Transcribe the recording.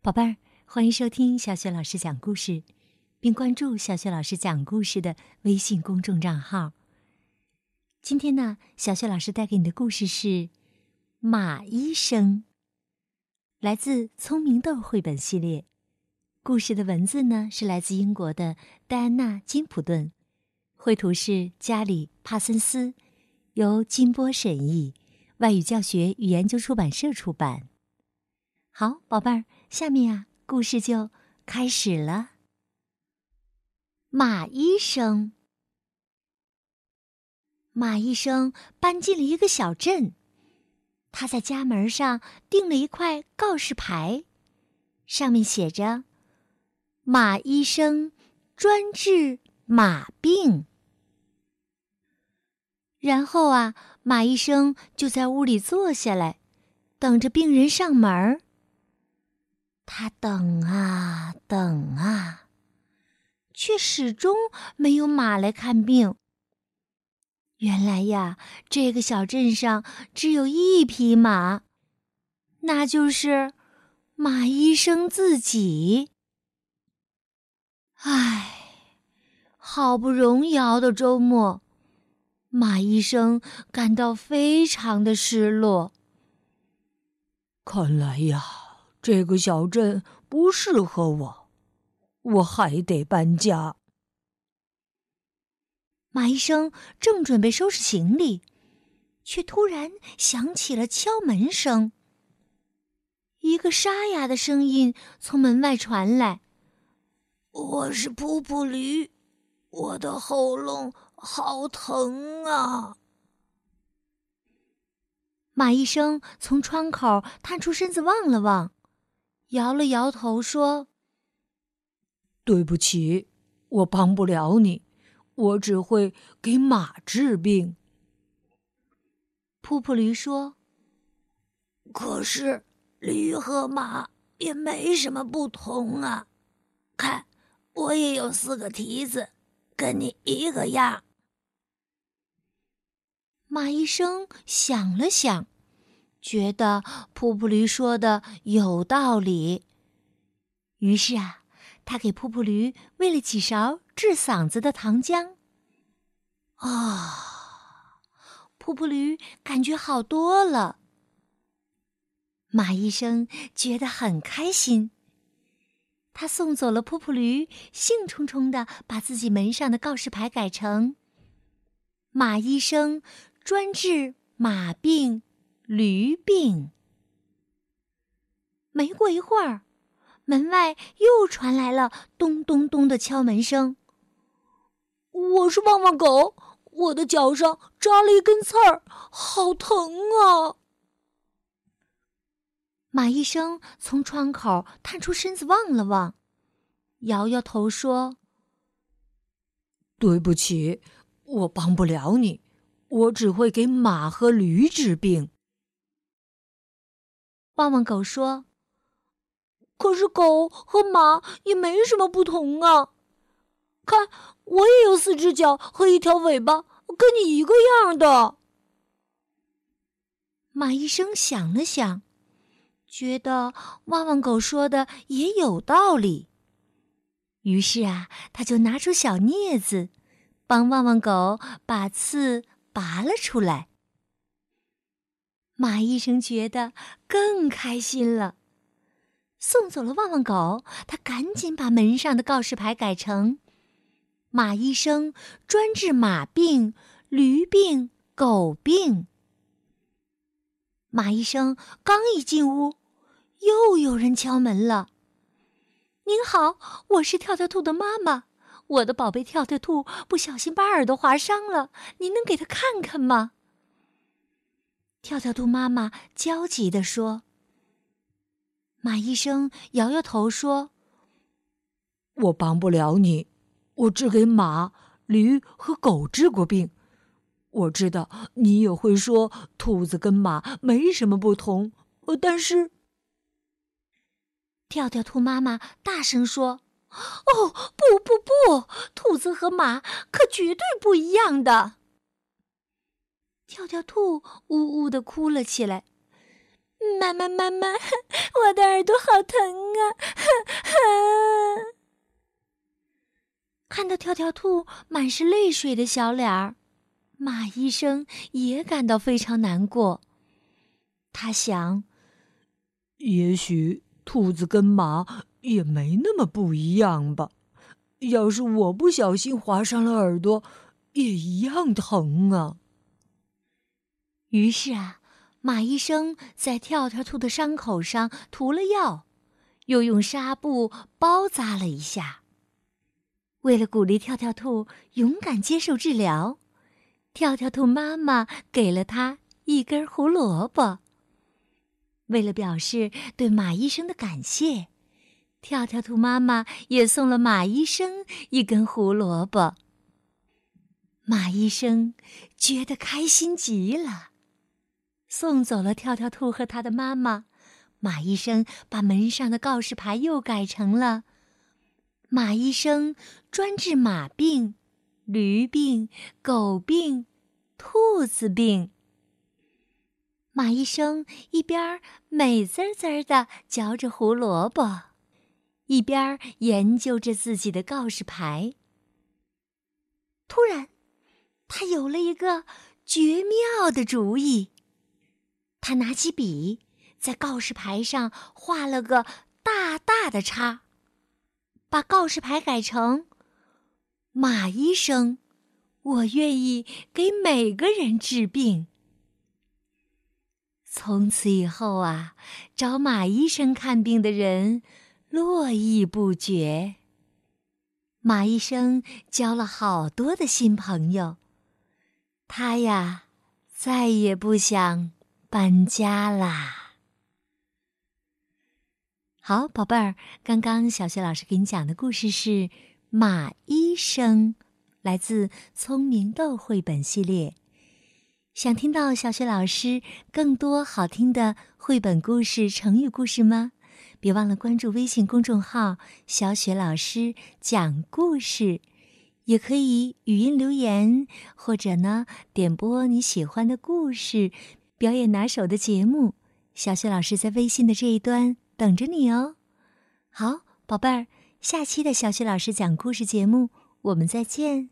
宝贝儿，欢迎收听小雪老师讲故事，并关注小雪老师讲故事的微信公众账号。今天呢，小雪老师带给你的故事是《马医生》，来自《聪明豆》绘本系列。故事的文字呢是来自英国的戴安娜·金普顿，绘图是加里·帕森斯，由金波审译，外语教学与研究出版社出版。好，宝贝儿，下面呀，故事就开始了。马医生，马医生搬进了一个小镇，他在家门上钉了一块告示牌，上面写着：“马医生专治马病。”然后啊，马医生就在屋里坐下来，等着病人上门儿。他等啊等啊，却始终没有马来看病。原来呀，这个小镇上只有一匹马，那就是马医生自己。唉，好不容易熬到周末，马医生感到非常的失落。看来呀。这个小镇不适合我，我还得搬家。马医生正准备收拾行李，却突然响起了敲门声。一个沙哑的声音从门外传来：“我是噗噗驴，我的喉咙好疼啊！”马医生从窗口探出身子望了望。摇了摇头，说：“对不起，我帮不了你，我只会给马治病。”噗噗驴说：“可是驴和马也没什么不同啊，看，我也有四个蹄子，跟你一个样。”马医生想了想。觉得噗噗驴说的有道理，于是啊，他给噗噗驴喂了几勺治嗓子的糖浆。啊，噗噗驴感觉好多了。马医生觉得很开心，他送走了噗噗驴，兴冲冲的把自己门上的告示牌改成：“马医生专治马病。”驴病。没过一会儿，门外又传来了咚咚咚的敲门声。我是旺旺狗，我的脚上扎了一根刺儿，好疼啊！马医生从窗口探出身子望了望，摇摇头说：“对不起，我帮不了你，我只会给马和驴治病。”旺旺狗说：“可是狗和马也没什么不同啊！看，我也有四只脚和一条尾巴，跟你一个样的。”马医生想了想，觉得旺旺狗说的也有道理。于是啊，他就拿出小镊子，帮旺旺狗把刺拔了出来。马医生觉得更开心了，送走了旺旺狗，他赶紧把门上的告示牌改成：“马医生专治马病、驴病、狗病。”马医生刚一进屋，又有人敲门了。“您好，我是跳跳兔的妈妈，我的宝贝跳跳兔不小心把耳朵划伤了，您能给他看看吗？”跳跳兔妈妈焦急地说：“马医生摇摇头说：‘我帮不了你，我只给马、驴和狗治过病。我知道你也会说兔子跟马没什么不同，但是……’跳跳兔妈妈大声说：‘哦，不不不，兔子和马可绝对不一样的。’”跳跳兔呜呜的哭了起来。妈妈，妈妈，我的耳朵好疼啊！看到跳跳兔满是泪水的小脸儿，马医生也感到非常难过。他想，也许兔子跟马也没那么不一样吧。要是我不小心划伤了耳朵，也一样疼啊。于是啊，马医生在跳跳兔的伤口上涂了药，又用纱布包扎了一下。为了鼓励跳跳兔勇敢接受治疗，跳跳兔妈妈给了他一根胡萝卜。为了表示对马医生的感谢。跳跳兔妈妈也送了马医生一根胡萝卜。马医生觉得开心极了，送走了跳跳兔和他的妈妈。马医生把门上的告示牌又改成了：“马医生专治马病、驴病、狗病、兔子病。”马医生一边美滋滋的嚼着胡萝卜。一边研究着自己的告示牌，突然，他有了一个绝妙的主意。他拿起笔，在告示牌上画了个大大的叉，把告示牌改成：“马医生，我愿意给每个人治病。”从此以后啊，找马医生看病的人。络绎不绝。马医生交了好多的新朋友，他呀再也不想搬家啦。好，宝贝儿，刚刚小雪老师给你讲的故事是《马医生》，来自《聪明豆》绘本系列。想听到小雪老师更多好听的绘本故事、成语故事吗？别忘了关注微信公众号“小雪老师讲故事”，也可以语音留言，或者呢点播你喜欢的故事，表演拿手的节目。小雪老师在微信的这一端等着你哦。好，宝贝儿，下期的小雪老师讲故事节目，我们再见。